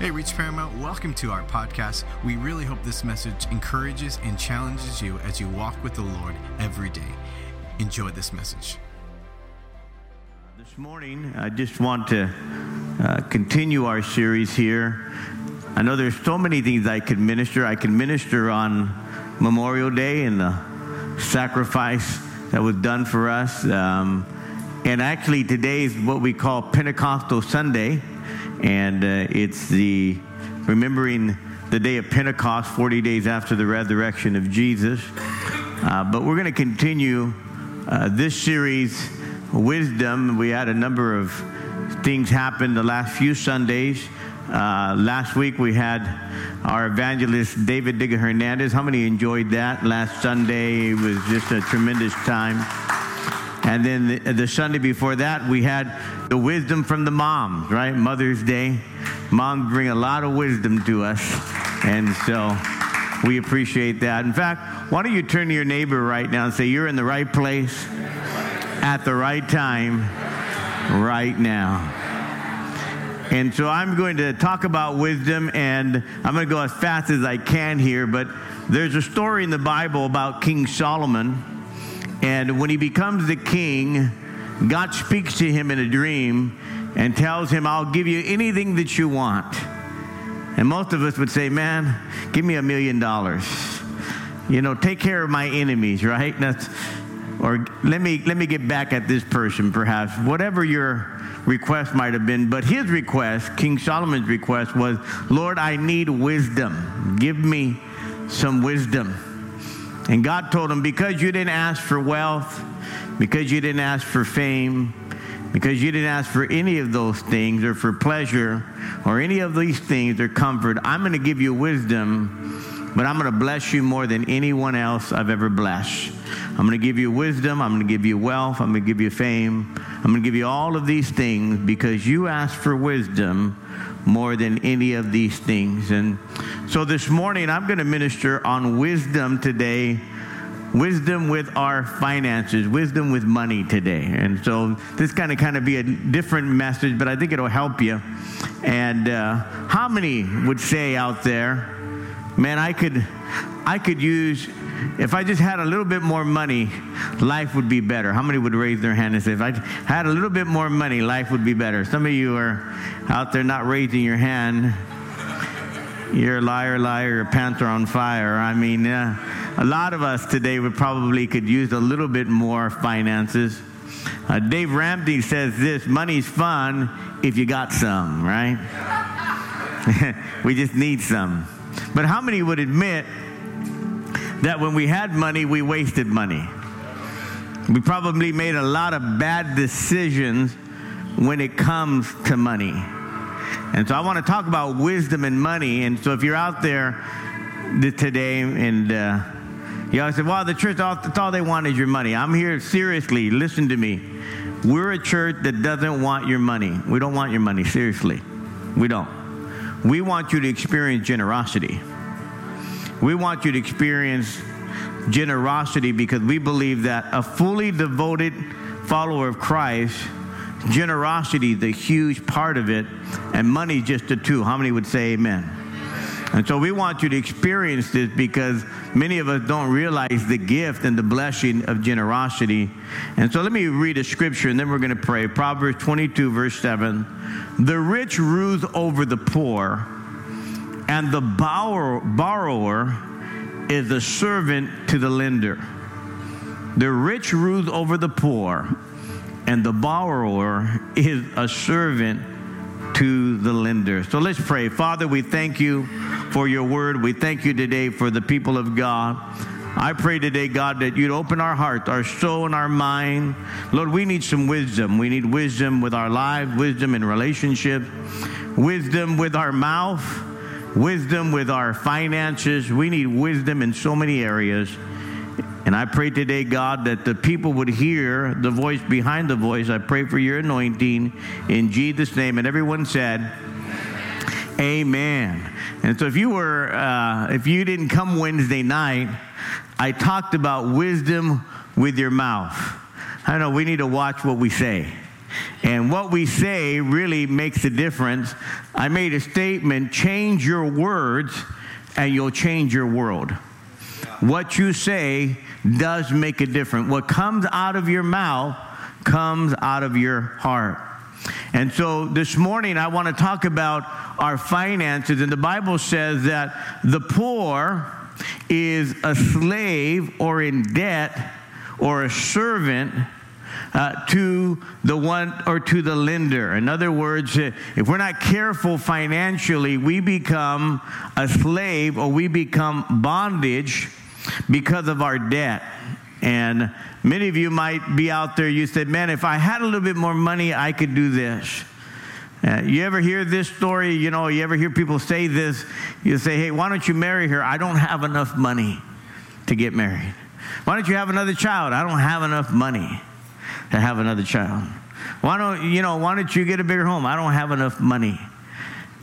Hey, Reach Paramount, welcome to our podcast. We really hope this message encourages and challenges you as you walk with the Lord every day. Enjoy this message. This morning, I just want to uh, continue our series here. I know there's so many things I could minister. I can minister on Memorial Day and the sacrifice that was done for us. Um, and actually, today is what we call Pentecostal Sunday and uh, it's the remembering the day of Pentecost, 40 days after the resurrection of Jesus. Uh, but we're going to continue uh, this series, Wisdom. We had a number of things happen the last few Sundays. Uh, last week we had our evangelist David Digger Hernandez. How many enjoyed that last Sunday? It was just a tremendous time. And then the, the, Sunday before that, we had the wisdom from the moms, right? Mother's Day. Moms bring a lot of wisdom to us. And so we appreciate that. In fact, why don't you turn to your neighbor right now and say, You're in the right place at the right time right now. And so I'm going to talk about wisdom, and I'm going to go as fast as I can here. But there's a story in the Bible about King Solomon and when he becomes the king, God speaks to him in a dream and tells him, I'll give you anything that you want. And most of us would say, Man, give me a million dollars. You know, take care of my enemies, right? That's, or let me let me get back at this person, perhaps. Whatever your request might have been, but his request, King Solomon's request, was, Lord, I need wisdom. Give me some wisdom. And God told him, Because you didn't ask for wealth, because you didn't ask for fame, because you didn't ask for any of those things or for pleasure or any of these things or comfort, I'm going to give you wisdom, but I'm going to bless you more than anyone else I've ever blessed. I'm going to give you wisdom. I'm going to give you wealth. I'm going to give you fame. I'm going to give you all of these things because you asked for wisdom more than any of these things. And so this morning, I'm going to minister on wisdom today. Wisdom with our finances, wisdom with money today. And so this kind of kind of be a different message, but I think it'll help you. And uh, how many would say out there, man, I could, I could use if I just had a little bit more money, life would be better. How many would raise their hand and say, if I had a little bit more money, life would be better? Some of you are out there not raising your hand. You're a liar, liar, pants are on fire. I mean, uh, a lot of us today would probably could use a little bit more finances. Uh, Dave Ramsey says this money's fun if you got some, right? we just need some. But how many would admit that when we had money, we wasted money. We probably made a lot of bad decisions when it comes to money. And so I want to talk about wisdom and money. And so if you're out there today and uh, you always say, well, the church, that's all they want is your money. I'm here seriously. Listen to me. We're a church that doesn't want your money. We don't want your money, seriously. We don't. We want you to experience generosity. We want you to experience generosity because we believe that a fully devoted follower of Christ, generosity is a huge part of it, and money just a two. How many would say amen? And so we want you to experience this because many of us don't realize the gift and the blessing of generosity. And so let me read a scripture and then we're going to pray. Proverbs 22, verse 7. The rich rules over the poor and the borrower, borrower is a servant to the lender. The rich rules over the poor, and the borrower is a servant to the lender. So let's pray. Father, we thank you for your word. We thank you today for the people of God. I pray today, God, that you'd open our heart, our soul, and our mind. Lord, we need some wisdom. We need wisdom with our lives, wisdom in relationships, wisdom with our mouth wisdom with our finances. We need wisdom in so many areas. And I pray today, God, that the people would hear the voice behind the voice. I pray for your anointing in Jesus' name. And everyone said, Amen. And so if you were, uh, if you didn't come Wednesday night, I talked about wisdom with your mouth. I know we need to watch what we say. And what we say really makes a difference. I made a statement change your words, and you'll change your world. What you say does make a difference. What comes out of your mouth comes out of your heart. And so this morning I want to talk about our finances. And the Bible says that the poor is a slave or in debt or a servant uh, to the one or to the lender. In other words, uh, if we're not careful financially, we become a slave or we become bondage because of our debt. And many of you might be out there, you said, Man, if I had a little bit more money, I could do this. Uh, you ever hear this story? You know, you ever hear people say this? You say, Hey, why don't you marry her? I don't have enough money to get married. Why don't you have another child? I don't have enough money to have another child. Why don't you know? Why don't you get a bigger home? I don't have enough money.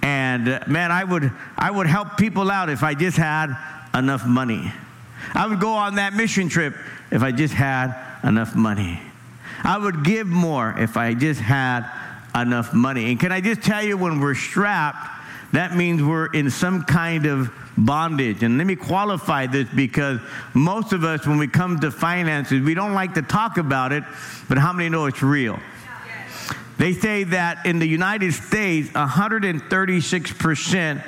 And uh, man, I would I would help people out if I just had enough money. I would go on that mission trip if I just had enough money. I would give more if I just had enough money. And can I just tell you, when we're strapped, that means we're in some kind of bondage. And let me qualify this because most of us, when we come to finances, we don't like to talk about it, but how many know it's real? They say that in the United States, 136%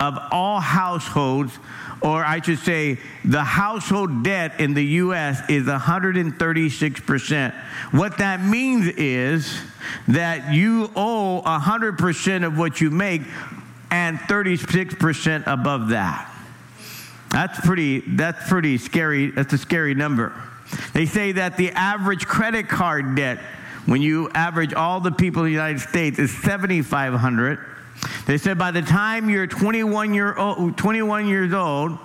of all households or I should say, the household debt in the U.S. is 136%. What that means is that you owe 100% of what you make and 36% above that. That's pretty, that's pretty scary. That's a scary number. They say that the average credit card debt, when you average all the people in the United States, is 7,500. They said by the time you're 21, year old, 21 years old,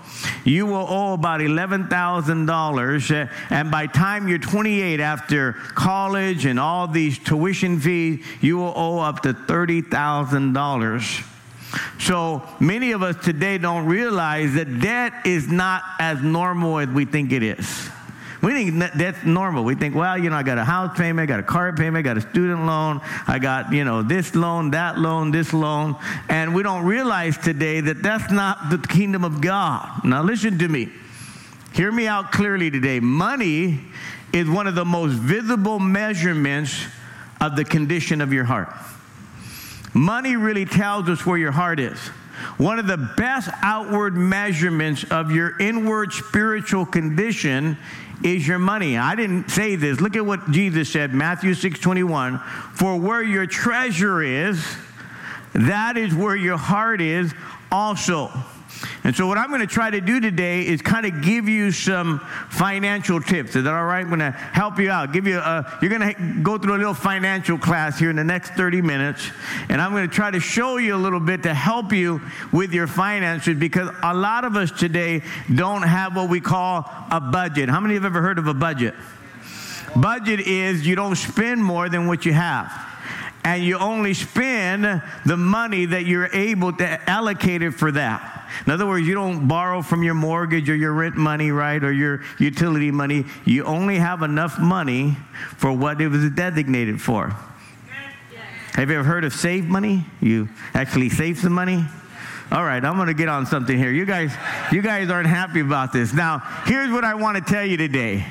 you will owe about $11,000. Eh, and by time you're 28, after college and all these tuition fees, you will owe up to $30,000. So many of us today don't realize that debt is not as normal as we think it is. We think that's normal. We think, well, you know, I got a house payment, I got a car payment, I got a student loan, I got, you know, this loan, that loan, this loan. And we don't realize today that that's not the kingdom of God. Now, listen to me. Hear me out clearly today. Money is one of the most visible measurements of the condition of your heart. Money really tells us where your heart is. One of the best outward measurements of your inward spiritual condition is your money. I didn't say this. Look at what Jesus said, Matthew 6 21. For where your treasure is, that is where your heart is also. And so, what I'm going to try to do today is kind of give you some financial tips. Is that all right? I'm going to help you out. Give you a, you're going to go through a little financial class here in the next 30 minutes. And I'm going to try to show you a little bit to help you with your finances because a lot of us today don't have what we call a budget. How many have ever heard of a budget? Budget is you don't spend more than what you have and you only spend the money that you're able to allocate it for that. In other words, you don't borrow from your mortgage or your rent money, right, or your utility money. You only have enough money for what it was designated for. Have you ever heard of save money? You actually save some money? All right, I'm going to get on something here. You guys, you guys aren't happy about this. Now, here's what I want to tell you today.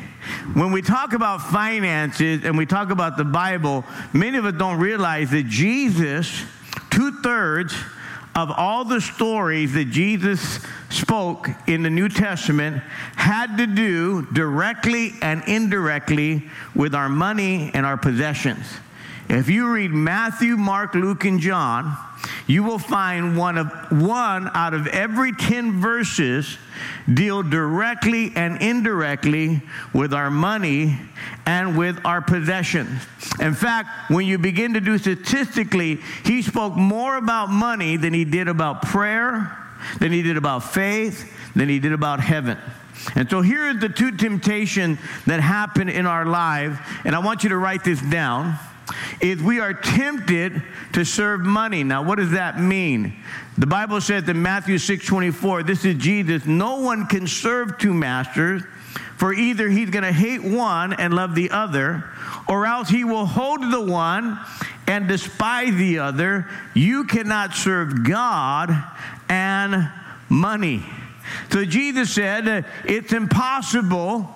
When we talk about finances and we talk about the Bible, many of us don't realize that Jesus, two thirds of all the stories that Jesus spoke in the New Testament had to do directly and indirectly with our money and our possessions. If you read Matthew, Mark, Luke, and John, you will find one of one out of every 10 verses deal directly and indirectly with our money and with our possessions. In fact, when you begin to do statistically, he spoke more about money than he did about prayer, than he did about faith, than he did about heaven. And so here are the two temptations that happen in our life, and I want you to write this down. Is we are tempted to serve money. Now, what does that mean? The Bible says in Matthew 6 24, this is Jesus, no one can serve two masters, for either he's going to hate one and love the other, or else he will hold the one and despise the other. You cannot serve God and money. So Jesus said, it's impossible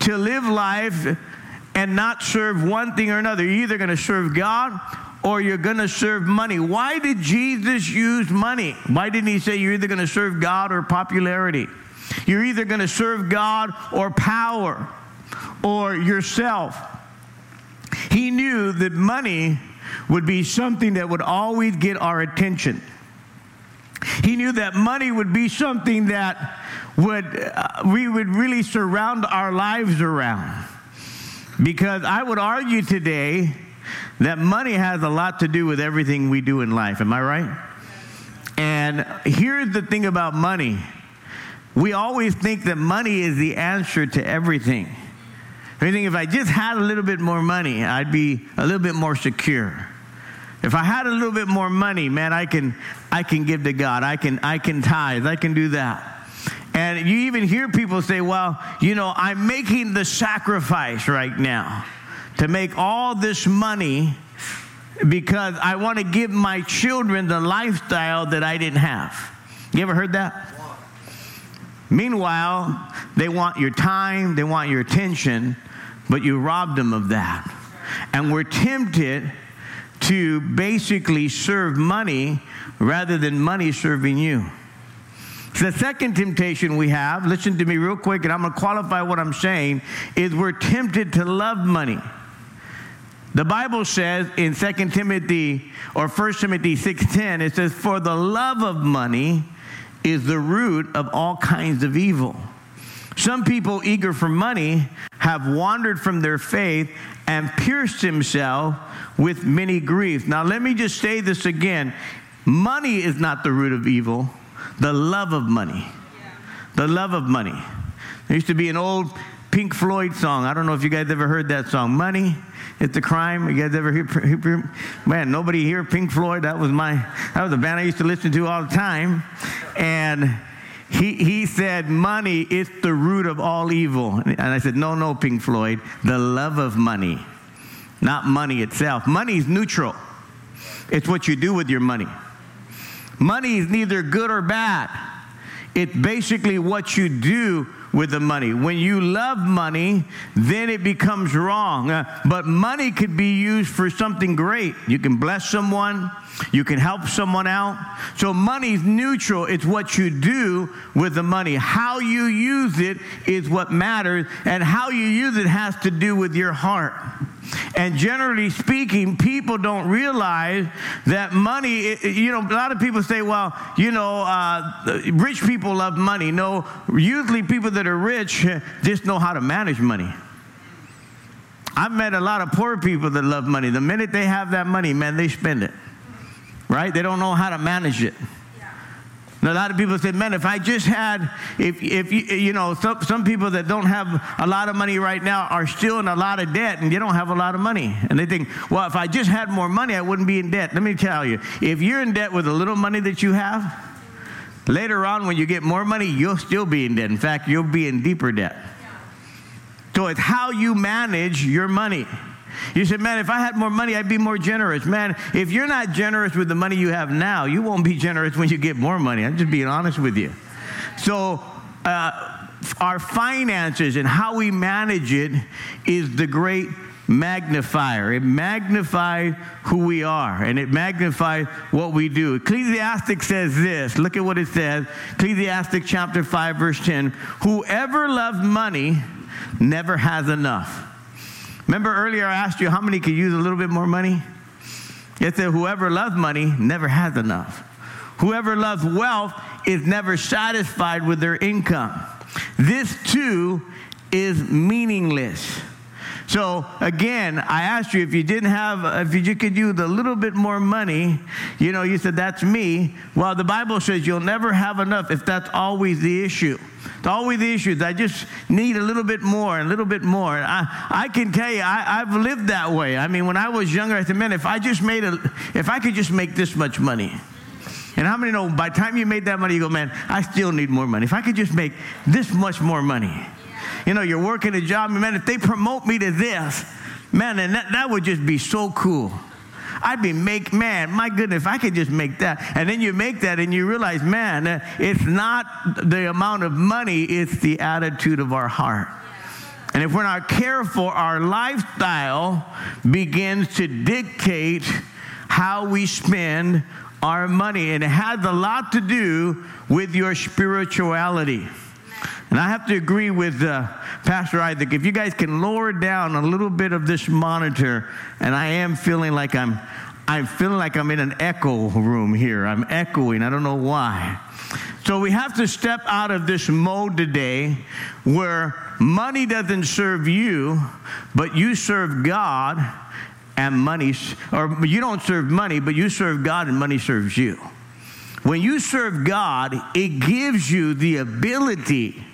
to live life and not serve one thing or another. You're either going to serve God or you're going to serve money. Why did Jesus use money? Why didn't he say you're either going to serve God or popularity? You're either going to serve God or power or yourself. He knew that money would be something that would always get our attention. He knew that money would be something that would uh, we would really surround our lives around. Because I would argue today that money has a lot to do with everything we do in life. Am I right? And here's the thing about money we always think that money is the answer to everything. I think if I just had a little bit more money, I'd be a little bit more secure. If I had a little bit more money, man, I can I can give to God. I can I can tithe. I can do that. And you even hear people say, well, you know, I'm making the sacrifice right now to make all this money because I want to give my children the lifestyle that I didn't have. You ever heard that? Meanwhile, they want your time, they want your attention, but you robbed them of that. And we're tempted to basically serve money rather than money serving you. The second temptation we have, listen to me real quick, and I'm going to qualify what I'm saying, is we're tempted to love money. The Bible says in 2 Timothy or 1 Timothy 6:10 it says for the love of money is the root of all kinds of evil. Some people eager for money have wandered from their faith and pierced himself with many griefs. Now let me just say this again. Money is not the root of evil the love of money. The love of money. There used to be an old Pink Floyd song. I don't know if you guys ever heard that song. Money it's a crime. You guys ever hear? Man, nobody hear Pink Floyd. That was my. That was a band I used to listen to all the time, and. He, he said, Money is the root of all evil. And I said, No, no, Pink Floyd. The love of money, not money itself. Money is neutral, it's what you do with your money. Money is neither good or bad. It's basically what you do with the money. When you love money, then it becomes wrong. Uh, but money could be used for something great. You can bless someone, you can help someone out. So money's neutral. It's what you do with the money. How you use it is what matters, and how you use it has to do with your heart. And generally speaking, people don't realize that money, you know, a lot of people say, well, you know, uh, rich people love money. No, usually people that are rich just know how to manage money. I've met a lot of poor people that love money. The minute they have that money, man, they spend it. Right? They don't know how to manage it. And a lot of people say, man, if I just had, if, if you, you know, some, some people that don't have a lot of money right now are still in a lot of debt and they don't have a lot of money. And they think, well, if I just had more money, I wouldn't be in debt. Let me tell you, if you're in debt with a little money that you have, later on when you get more money, you'll still be in debt. In fact, you'll be in deeper debt. So it's how you manage your money. You said, man, if I had more money, I'd be more generous. Man, if you're not generous with the money you have now, you won't be generous when you get more money. I'm just being honest with you. So, uh, our finances and how we manage it is the great magnifier. It magnifies who we are and it magnifies what we do. Ecclesiastic says this. Look at what it says. Ecclesiastic chapter 5, verse 10. Whoever loves money never has enough Remember earlier I asked you how many could use a little bit more money? It said, whoever loves money never has enough. Whoever loves wealth is never satisfied with their income. This too is meaningless. So again, I asked you if you didn't have, if you could use a little bit more money, you know, you said, that's me. Well, the Bible says you'll never have enough if that's always the issue. It's always the issue. I just need a little bit more, a little bit more. I, I can tell you, I, I've lived that way. I mean, when I was younger, I said, man, if I just made a, if I could just make this much money, and how many know by the time you made that money, you go, man, I still need more money. If I could just make this much more money. You know, you're working a job, man, if they promote me to this, man, and that, that would just be so cool. I'd be make, man, my goodness, I could just make that. And then you make that and you realize, man, uh, it's not the amount of money, it's the attitude of our heart. And if we're not careful, our lifestyle begins to dictate how we spend our money. And it has a lot to do with your spirituality. And I have to agree with uh, Pastor Isaac. If you guys can lower down a little bit of this monitor, and I am feeling like I'm, I'm feeling like I'm in an echo room here. I'm echoing. I don't know why. So we have to step out of this mode today where money doesn't serve you, but you serve God and money, or you don't serve money, but you serve God and money serves you. When you serve God, it gives you the ability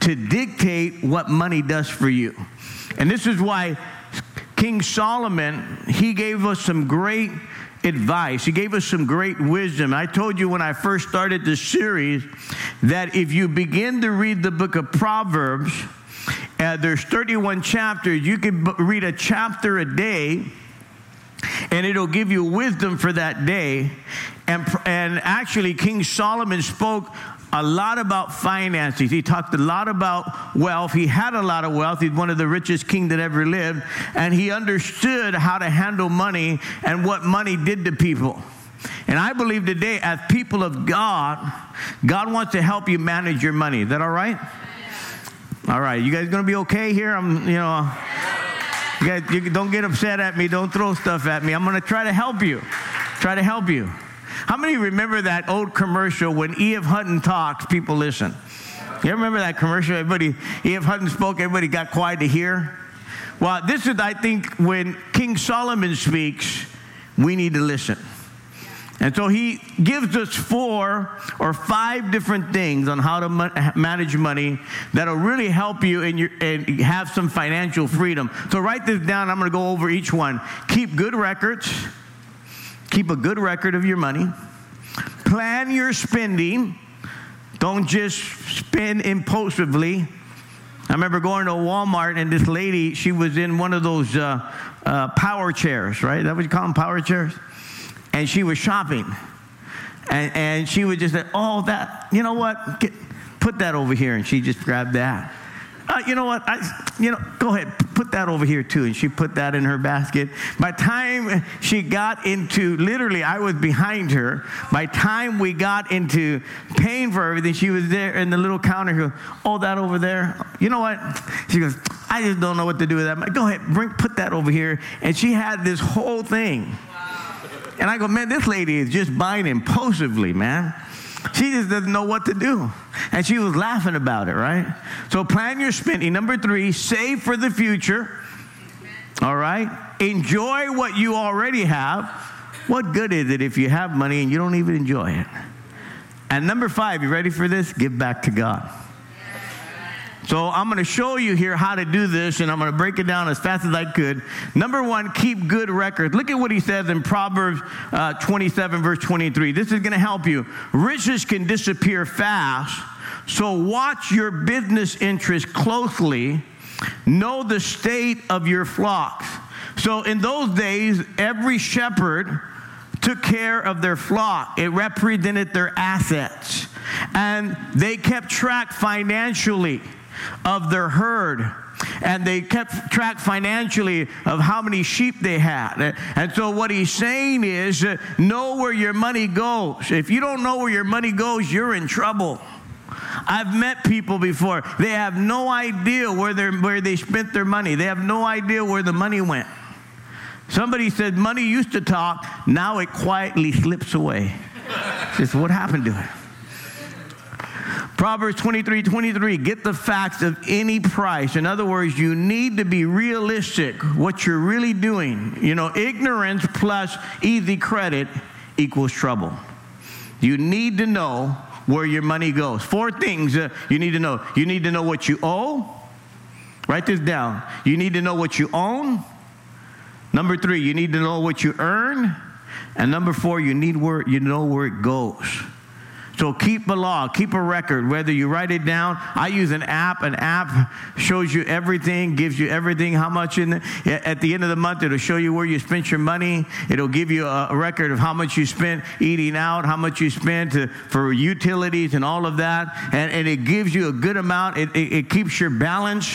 to dictate what money does for you. And this is why King Solomon, he gave us some great advice. He gave us some great wisdom. I told you when I first started this series that if you begin to read the book of Proverbs, uh, there's 31 chapters. You can b- read a chapter a day, and it'll give you wisdom for that day. And, and actually, King Solomon spoke a lot about finances. He talked a lot about wealth. He had a lot of wealth. He's one of the richest king that ever lived. And he understood how to handle money and what money did to people. And I believe today, as people of God, God wants to help you manage your money. Is that all right? All right. You guys gonna be okay here? I'm, you know, you guys you don't get upset at me. Don't throw stuff at me. I'm gonna try to help you. Try to help you. How many remember that old commercial when E.F. Hutton talks, people listen? You remember that commercial? Everybody, E.F. Hutton spoke, everybody got quiet to hear. Well, this is, I think, when King Solomon speaks, we need to listen. And so he gives us four or five different things on how to ma- manage money that'll really help you your, and have some financial freedom. So write this down. I'm going to go over each one. Keep good records. Keep a good record of your money. Plan your spending. Don't just spend impulsively. I remember going to Walmart and this lady, she was in one of those uh, uh, power chairs, right? That what you call them, power chairs? and she was shopping. And, and she would just say, Oh, that, you know what? Get, put that over here. And she just grabbed that. Uh, you know what? I, you know, go ahead, put that over here too. And she put that in her basket. By time she got into, literally, I was behind her. By time we got into paying for everything, she was there in the little counter. She goes, oh, that over there. You know what? She goes, I just don't know what to do with that. Go ahead, bring, put that over here. And she had this whole thing. And I go, man, this lady is just buying impulsively, man. She just doesn't know what to do. And she was laughing about it, right? So plan your spending. Number three, save for the future. All right? Enjoy what you already have. What good is it if you have money and you don't even enjoy it? And number five, you ready for this? Give back to God. So I'm going to show you here how to do this, and I'm going to break it down as fast as I could. Number one, keep good records. Look at what he says in Proverbs uh, 27, verse 23. This is going to help you. Riches can disappear fast, so watch your business interests closely. Know the state of your flocks. So in those days, every shepherd took care of their flock. It represented their assets. And they kept track financially of their herd and they kept track financially of how many sheep they had. And so what he's saying is uh, know where your money goes. If you don't know where your money goes, you're in trouble. I've met people before. They have no idea where, they where they spent their money. They have no idea where the money went. Somebody said money used to talk, now it quietly slips away. Just what happened to it? Proverbs 23 23, get the facts of any price. In other words, you need to be realistic what you're really doing. You know, ignorance plus easy credit equals trouble. You need to know where your money goes. Four things uh, you need to know. You need to know what you owe. Write this down. You need to know what you own. Number three, you need to know what you earn. And number four, you need where you know where it goes. So keep a log, keep a record, whether you write it down. I use an app. An app shows you everything, gives you everything, how much in the, at the end of the month, it'll show you where you spent your money. It'll give you a, record of how much you spent eating out, how much you spent to, for utilities and all of that. And, and it gives you a good amount. It, it, it keeps your balance.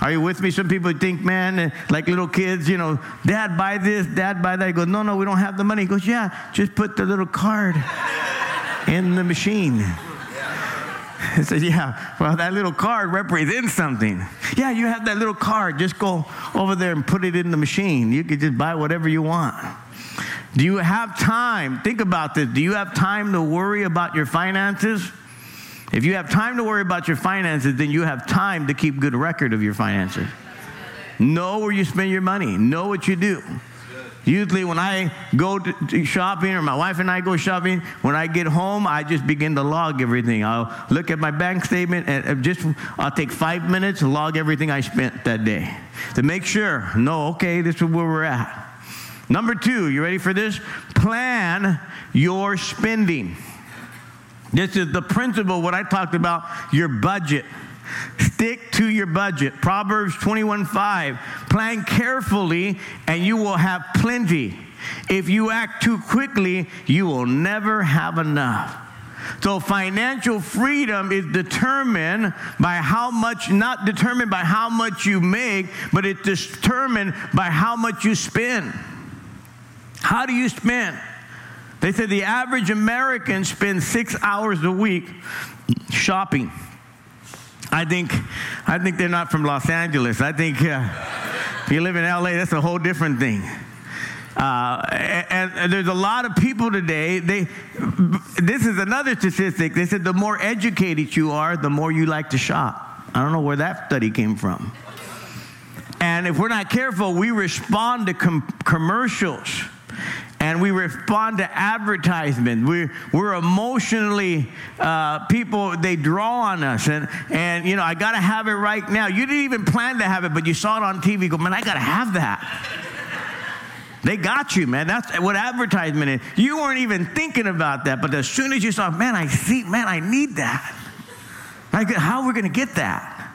Are you with me? Some people think, man, eh, like little kids, you know, dad, buy this, dad, buy that. He goes, no, no, we don't have the money. He goes, yeah, just put the little card in the machine. He says, Yeah, well, that little card represents something. Yeah, you have that little card. Just go over there and put it in the machine. You can just buy whatever you want. Do you have time? Think about this. Do you have time to worry about your finances? If you have time to worry about your finances, then you have time to keep good record of your finances. Know where you spend your money. Know what you do. Usually, when I go to shopping or my wife and I go shopping, when I get home, I just begin to log everything. I'll look at my bank statement and just I'll take five minutes to log everything I spent that day to make sure. No, okay, this is where we're at. Number two, you ready for this? Plan your spending. This is the principle, what I talked about, your budget. Stick to your budget. Proverbs 21 5. Plan carefully and you will have plenty. If you act too quickly, you will never have enough. So financial freedom is determined by how much, not determined by how much you make, but it's determined by how much you spend. How do you spend? They said the average American spends six hours a week shopping. I think, I think they're not from Los Angeles. I think uh, if you live in LA, that's a whole different thing. Uh, and, and, there's a lot of people today. They, this is another statistic. They said the more educated you are, the more you like to shop. I don't know where that study came from. And if we're not careful, we respond to com- commercials and we respond to advertisement. We're, we're emotionally uh, people, they draw on us. And, and you know, I got to have it right now. You didn't even plan to have it, but you saw it on TV. Go, man, I got to have that. They got you, man. That's what advertisement is. You weren't even thinking about that, but as soon as you saw, man, I see, man, I need that. Like, how are we going to get that?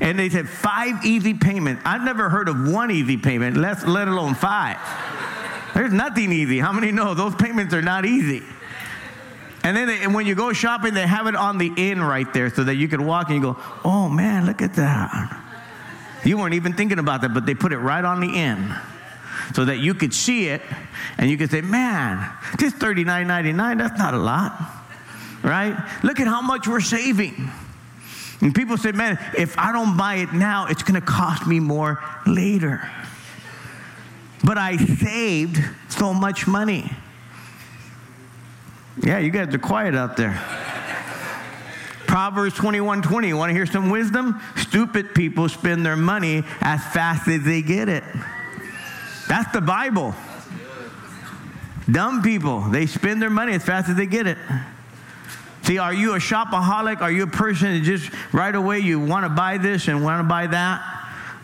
And they said five easy payments. I've never heard of one easy payment, let, let alone five. There's nothing easy. How many know those payments are not easy? And then they, and when you go shopping, they have it on the in right there so that you can walk and you go, oh man, look at that. You weren't even thinking about that, but they put it right on the in so that you could see it and you could say, man, this $39.99, that's not a lot, right? Look at how much we're saving. And people say, man, if I don't buy it now, it's going to cost me more later but I saved so much money. Yeah, you guys are quiet out there. Proverbs 21 20. You want to hear some wisdom? Stupid people spend their money as fast as they get it. That's the Bible. Dumb people, they spend their money as fast as they get it. See, are you a shopaholic? Are you a person that just right away you want to buy this and want to buy that?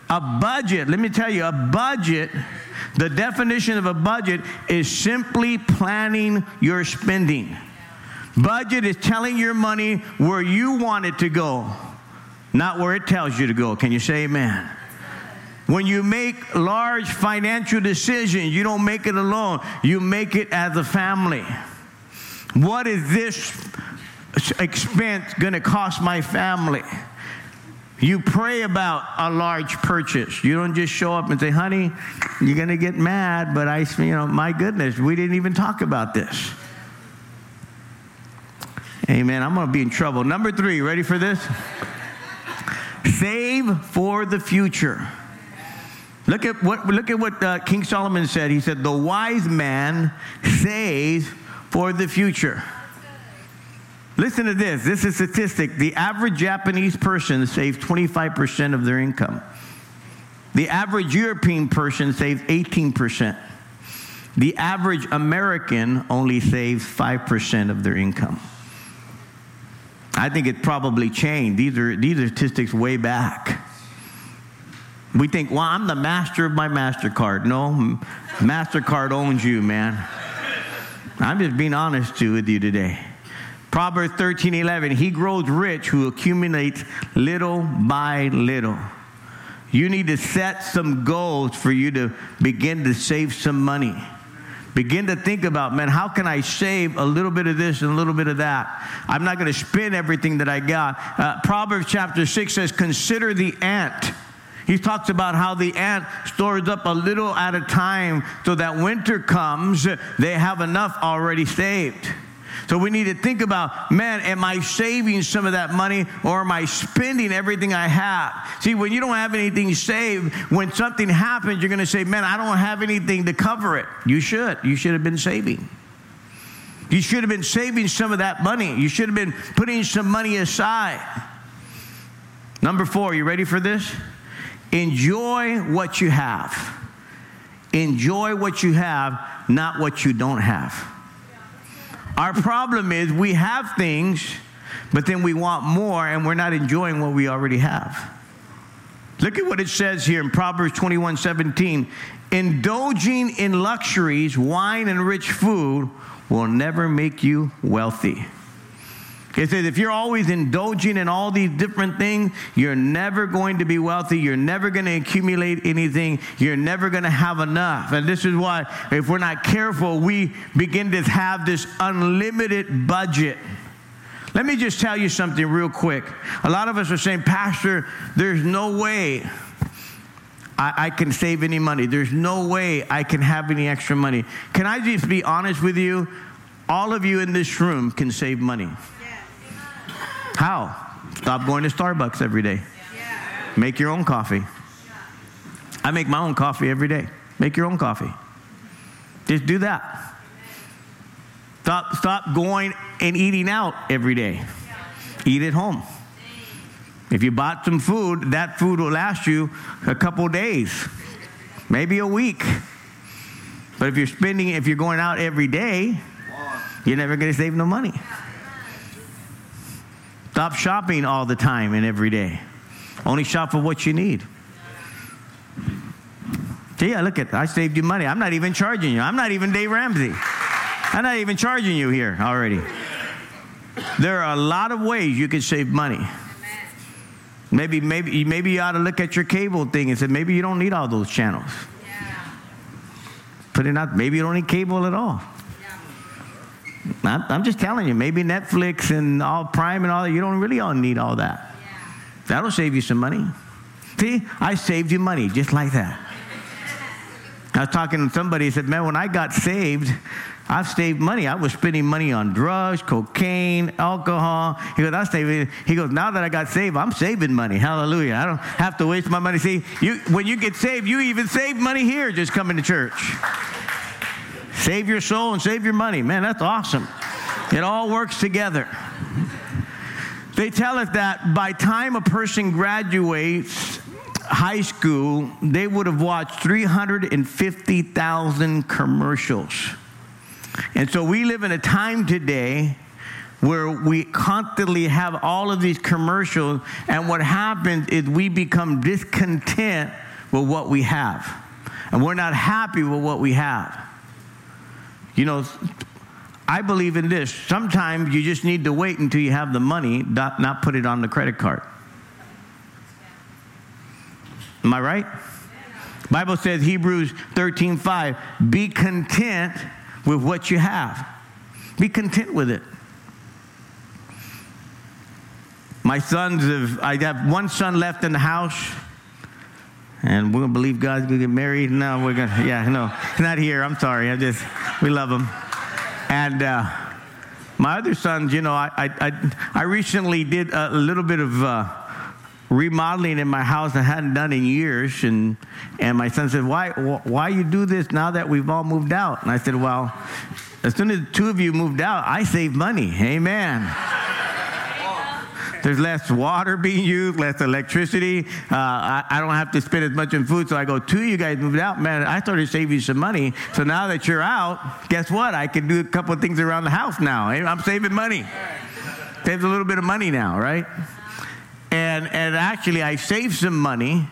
A budget, let me tell you, a budget the definition of a budget is simply planning your spending. Budget is telling your money where you want it to go, not where it tells you to go. Can you say amen? When you make large financial decisions, you don't make it alone, you make it as a family. What is this expense going to cost my family? You pray about a large purchase. You don't just show up and say, honey, you're going to get mad, but I, you know, my goodness, we didn't even talk about this. Amen. I'm going to be in trouble. Number three, ready for this? Save for the future. Look at what, look at what uh, King Solomon said. He said, The wise man saves for the future. Listen to this. This is statistic. The average Japanese person saves 25% of their income. The average European person saves 18%. The average American only saves 5% of their income. I think it probably changed. These are, these are statistics way back. We think, well, I'm the master of my MasterCard. No, MasterCard owns you, man. I'm just being honest with you today. Proverbs 13 11, he grows rich who accumulates little by little. You need to set some goals for you to begin to save some money. Begin to think about, man, how can I save a little bit of this and a little bit of that? I'm not going to spend everything that I got. Uh, Proverbs chapter 6 says, Consider the ant. He talks about how the ant stores up a little at a time so that winter comes, they have enough already saved. So we need to think about, man, am I saving some of that money or am I spending everything I have? See, when you don't have anything saved, when something happens, you're going to say, man, I don't have anything to cover it. You should. You should have been saving. You should have been saving some of that money. You should have been putting some money aside. Number four, you ready for this? Enjoy what you have. Enjoy what you have, not what you don't have. Our problem is we have things, but then we want more and we're not enjoying what we already have. Look at what it says here in Proverbs 21 17. Indulging in luxuries, wine, and rich food will never make you wealthy. It says if you're always indulging in all these different things, you're never going to be wealthy. You're never going to accumulate anything. You're never going to have enough. And this is why, if we're not careful, we begin to have this unlimited budget. Let me just tell you something real quick. A lot of us are saying, Pastor, there's no way I, I, can save any money. There's no way I can have any extra money. Can I just be honest with you? All of you in this room can save money. How? Stop going to Starbucks every day. Make your own coffee. I make my own coffee every day. Make your own coffee. Just do that. Stop, stop going and eating out every day. Eat at home. If you bought some food, that food will last you a couple days, maybe a week. But if you're spending, if you're going out every day, you're never going to save no money. Stop shopping all the time and every day. Only shop for what you need. See, yeah, look at I saved you money. I'm not even charging you. I'm not even Dave Ramsey. I'm not even charging you here already. There are a lot of ways you can save money. Maybe, maybe, maybe you ought to look at your cable thing and say, maybe you don't need all those channels. Put it out. Maybe you don't need cable at all. I'm, I'm just telling you, maybe Netflix and all Prime and all that, you don't really all need all that. Yeah. That'll save you some money. See, I saved you money just like that. I was talking to somebody, he said, Man, when I got saved, I've saved money. I was spending money on drugs, cocaine, alcohol. He goes, I saving. He goes, now that I got saved, I'm saving money. Hallelujah. I don't have to waste my money. See, you when you get saved, you even save money here just coming to church. Save your soul and save your money. Man, that's awesome. It all works together. They tell us that by time a person graduates high school, they would have watched 350,000 commercials. And so we live in a time today where we constantly have all of these commercials, and what happens is we become discontent with what we have. And we're not happy with what we have. You know, I believe in this. Sometimes you just need to wait until you have the money, not, not put it on the credit card. Am I right? Bible says Hebrews 13, 5, be content with what you have. Be content with it. My sons have, I have one son left in the house and we're gonna believe God's gonna get married. No, we're gonna, yeah, no, not here. I'm sorry. I just, we love him. And uh, my other sons, you know, I, I, I recently did a little bit of uh, remodeling in my house I hadn't done in years, and and my son said, why, why you do this now that we've all moved out? And I said, well, as soon as two of you moved out, I saved money. Amen. There's less water being used, less electricity. Uh, I, I, don't have to spend as much on food. So I go, two you guys moved out. Man, I started saving some money. So now that you're out, guess what? I can do a couple of things around the house now. I'm saving money. Saves a little bit of money now, right? And, and actually, I saved some money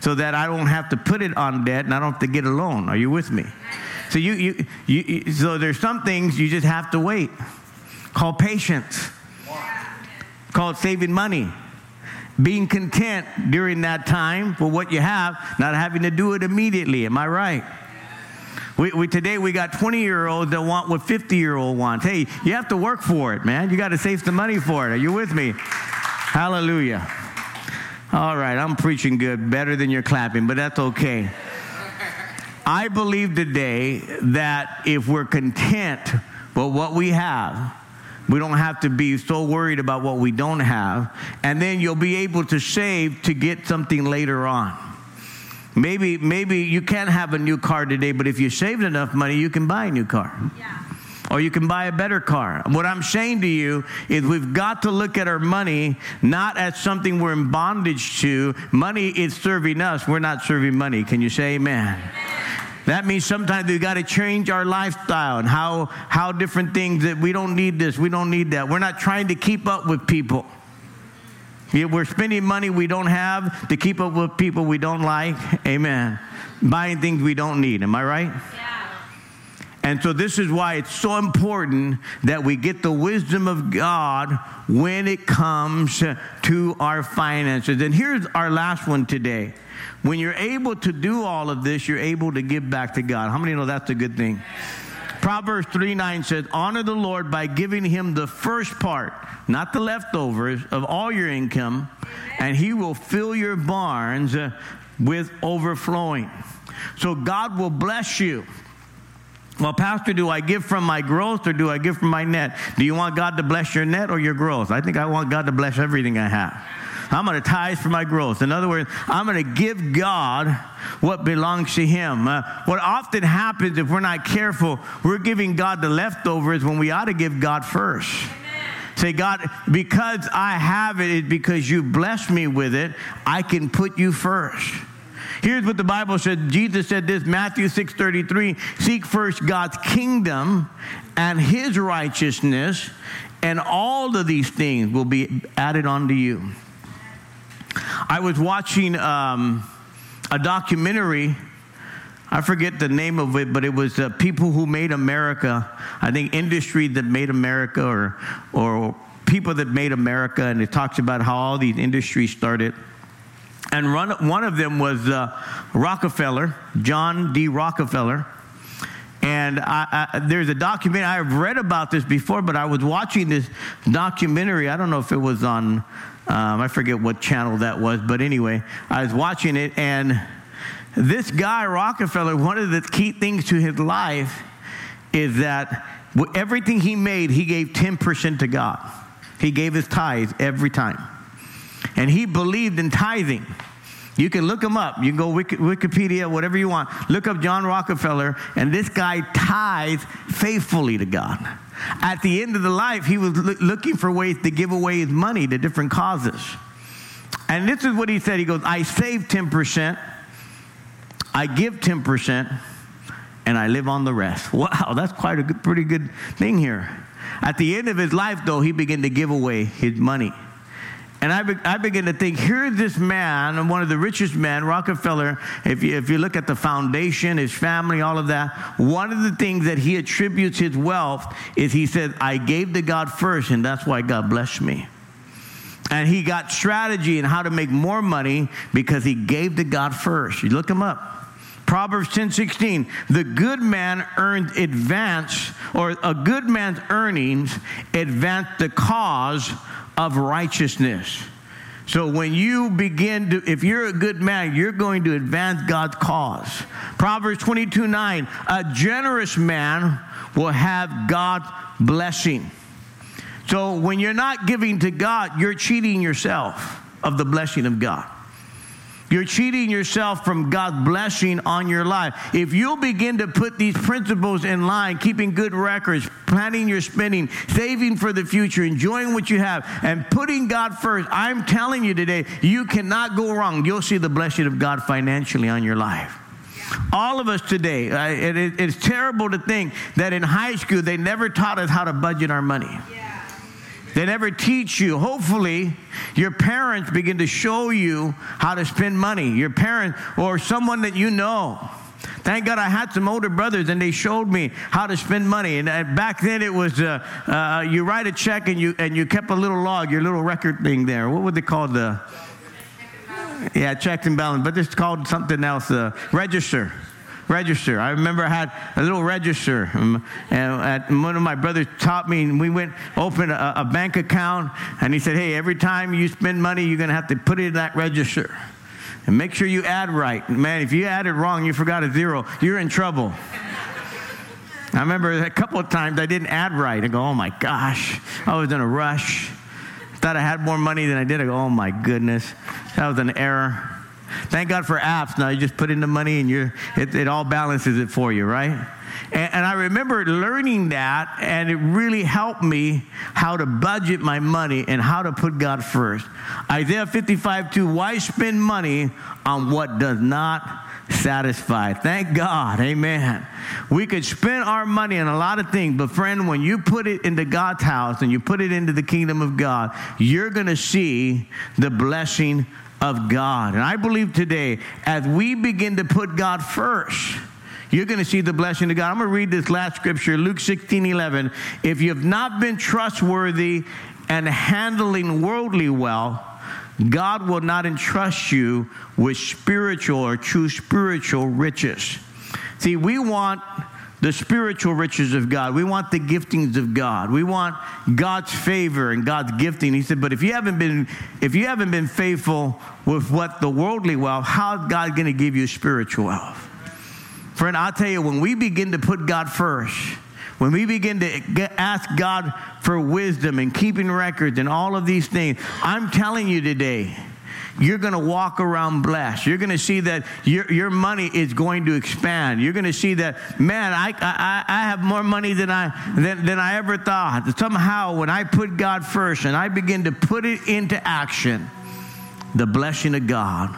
so that I don't have to put it on debt and I don't have to get a loan. Are you with me? So you, you, you, so there's some things you just have to wait. Call patience. Called saving money. Being content during that time for what you have, not having to do it immediately. Am I right? We, we, today we got 20 year olds that want what 50 year old wants. Hey, you have to work for it, man. You got to save some money for it. Are you with me? Hallelujah. All right, I'm preaching good, better than you're clapping, but that's okay. I believe today that if we're content with what we have, we don't have to be so worried about what we don't have. And then you'll be able to save to get something later on. Maybe, maybe you can't have a new car today, but if you saved enough money, you can buy a new car. Yeah or you can buy a better car. What I'm saying to you is we've got to look at our money not as something we're in bondage to. Money is serving us, we're not serving money. Can you say amen? That means sometimes we've got to change our lifestyle and how, how different things that we don't need this, we don't need that. We're not trying to keep up with people. We're spending money we don't have to keep up with people we don't like. Amen. Buying things we don't need. Am I right? Yeah. And so, this is why it's so important that we get the wisdom of God when it comes to our finances. And here's our last one today. When you're able to do all of this, you're able to give back to God. How many know that's a good thing? Proverbs 3 9 says, Honor the Lord by giving him the first part, not the leftovers, of all your income, and he will fill your barns uh, with overflowing. So God will bless you. Well, Pastor, do I give from my growth or do I give from my net? Do you want God to bless your net or your growth? I think I want God to bless everything I have. I'm going to tithe for my growth. In other words, I'm going to give God what belongs to Him. Uh, what often happens if we're not careful, we're giving God the leftovers when we ought to give God first. Say, God, because I have it, because you blessed me with it, I can put you first. Here's what the Bible said. Jesus said this, Matthew 6:33, seek first God's kingdom and his righteousness, and all of these things will be added onto you. I was watching um, a documentary. I forget the name of it, but it was uh, people who made America. I think industry that made America, or or people that made America, and it talks about how all these industries started. And run, one of them was uh, Rockefeller, John D. Rockefeller. And I, I, there's a documentary, I've read about this before, but I was watching this documentary. I don't know if it was on, um, I forget what channel that was, but anyway, I was watching it. And this guy, Rockefeller, one of the key things to his life is that everything he made, he gave 10% to God. He gave his tithes every time and he believed in tithing. You can look him up. You can go Wikipedia, whatever you want. Look up John Rockefeller, and this guy tithed faithfully to God. At the end of the life, he was looking for ways to give away his money to different causes. And this is what he said. He goes, I save 10%, I give 10%, and I live on the rest. Wow, that's quite a good, pretty good thing here. At the end of his life, though, he began to give away his money. And I, be, I begin to think, here's this man, one of the richest men, Rockefeller. If you, if you look at the foundation, his family, all of that, one of the things that he attributes his wealth is he said, I gave to God first, and that's why God blessed me. And he got strategy in how to make more money because he gave to God first. You look him up. Proverbs 10 16, the good man earned advance, or a good man's earnings advance the cause of righteousness. So when you begin to, if you're a good man, you're going to advance God's cause. Proverbs 22 9, a generous man will have God's blessing. So when you're not giving to God, you're cheating yourself of the blessing of God. You're cheating yourself from God's blessing on your life. If you'll begin to put these principles in line, keeping good records, planning your spending, saving for the future, enjoying what you have, and putting God first, I'm telling you today, you cannot go wrong. You'll see the blessing of God financially on your life. All of us today, uh, it, it, it's terrible to think that in high school they never taught us how to budget our money. Yeah. They never teach you. Hopefully, your parents begin to show you how to spend money. Your parent or someone that you know. Thank God I had some older brothers and they showed me how to spend money. And uh, back then it was uh, uh, you write a check and you and you kept a little log, your little record thing there. What would they call the? Yeah, check and balance, but it's called something else. Uh, register register. I remember I had a little register, um, and one of my brothers taught me, and we went open a, a bank account, and he said, "Hey, every time you spend money, you're going to have to put it in that register." And make sure you add right. Man, if you added wrong, you forgot a zero, you're in trouble. I remember a couple of times I didn't add right. I go, oh my gosh, I was in a rush. Thought I had more money than I did. I go, oh my goodness, that was an error. Thank God for apps. Now you just put in the money and you it, it all balances it for you, right? And, and I remember learning that, and it really helped me how to budget my money and how to put God first. Isaiah 55 2 Why spend money on what does not satisfy? Thank God. Amen. We could spend our money on a lot of things, but friend, when you put it into God's house and you put it into the kingdom of God, you're going to see the blessing of God. And I believe today, as we begin to put God first, you're going to see the blessing of God. I'm going to read this last scripture, Luke 16 11. If you have not been trustworthy and handling worldly well, God will not entrust you with spiritual or true spiritual riches. See, we want the spiritual riches of God. We want the giftings of God. We want God's favor and God's gifting. He said, but if you haven't been if you haven't been faithful with what the worldly wealth, how's God going to give you spiritual wealth? Friend, I'll tell you, when we begin to put God first, when we begin to ask God for wisdom and keeping records and all of these things, I'm telling you today, you're going to walk around blessed. You're going to see that your, your money is going to expand. You're going to see that, man, I, I, I have more money than I, than, than I ever thought. Somehow, when I put God first and I begin to put it into action, the blessing of God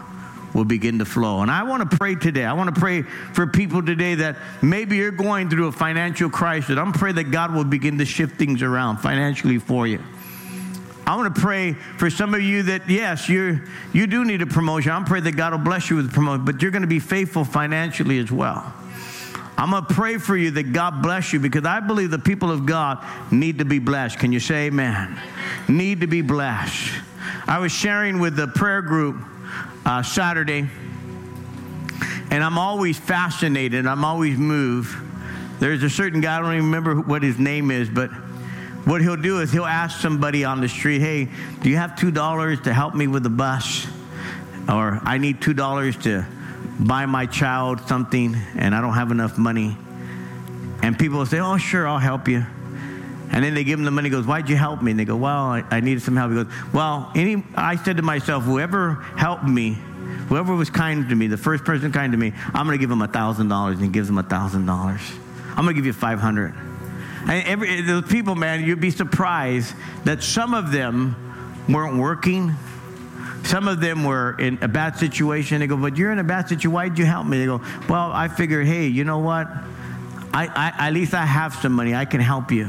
will begin to flow. And I want to pray today. I want to pray for people today that maybe you're going through a financial crisis. I'm praying that God will begin to shift things around financially for you. I want to pray for some of you that, yes, you you do need a promotion. I'm praying that God will bless you with a promotion, but you're going to be faithful financially as well. I'm going to pray for you that God bless you because I believe the people of God need to be blessed. Can you say amen? Need to be blessed. I was sharing with the prayer group uh, Saturday, and I'm always fascinated. I'm always moved. There's a certain guy, I don't even remember what his name is, but what he'll do is he'll ask somebody on the street, hey, do you have $2 to help me with the bus? Or I need $2 to buy my child something and I don't have enough money. And people will say, oh, sure, I'll help you. And then they give him the money. He goes, why'd you help me? And they go, well, I, I needed some help. He goes, well, any, I said to myself, whoever helped me, whoever was kind to me, the first person kind to me, I'm going to give him a $1,000. And he gives him a $1,000. I'm going to give you 500 and every, those people, man, you'd be surprised that some of them weren't working. Some of them were in a bad situation. They go, but you're in a bad situation. Why'd you help me? They go, well, I figured, hey, you know what? I, I, at least I have some money. I can help you.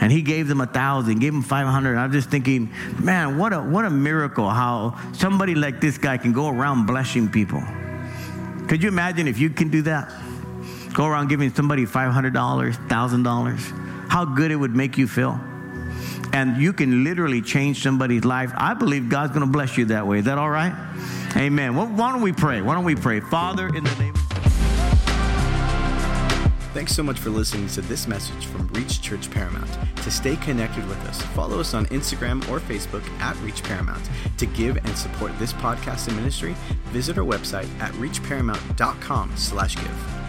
And he gave them a thousand, gave them 500. I'm just thinking, man, what a, what a miracle how somebody like this guy can go around blessing people. Could you imagine if you can do that? Go around giving somebody $500, $1,000. How good it would make you feel. And you can literally change somebody's life. I believe God's going to bless you that way. Is that all right? Amen. Well, why don't we pray? Why don't we pray? Father, in the name of Thanks so much for listening to this message from Reach Church Paramount. To stay connected with us, follow us on Instagram or Facebook at Reach Paramount. To give and support this podcast and ministry, visit our website at reachparamount.com slash give.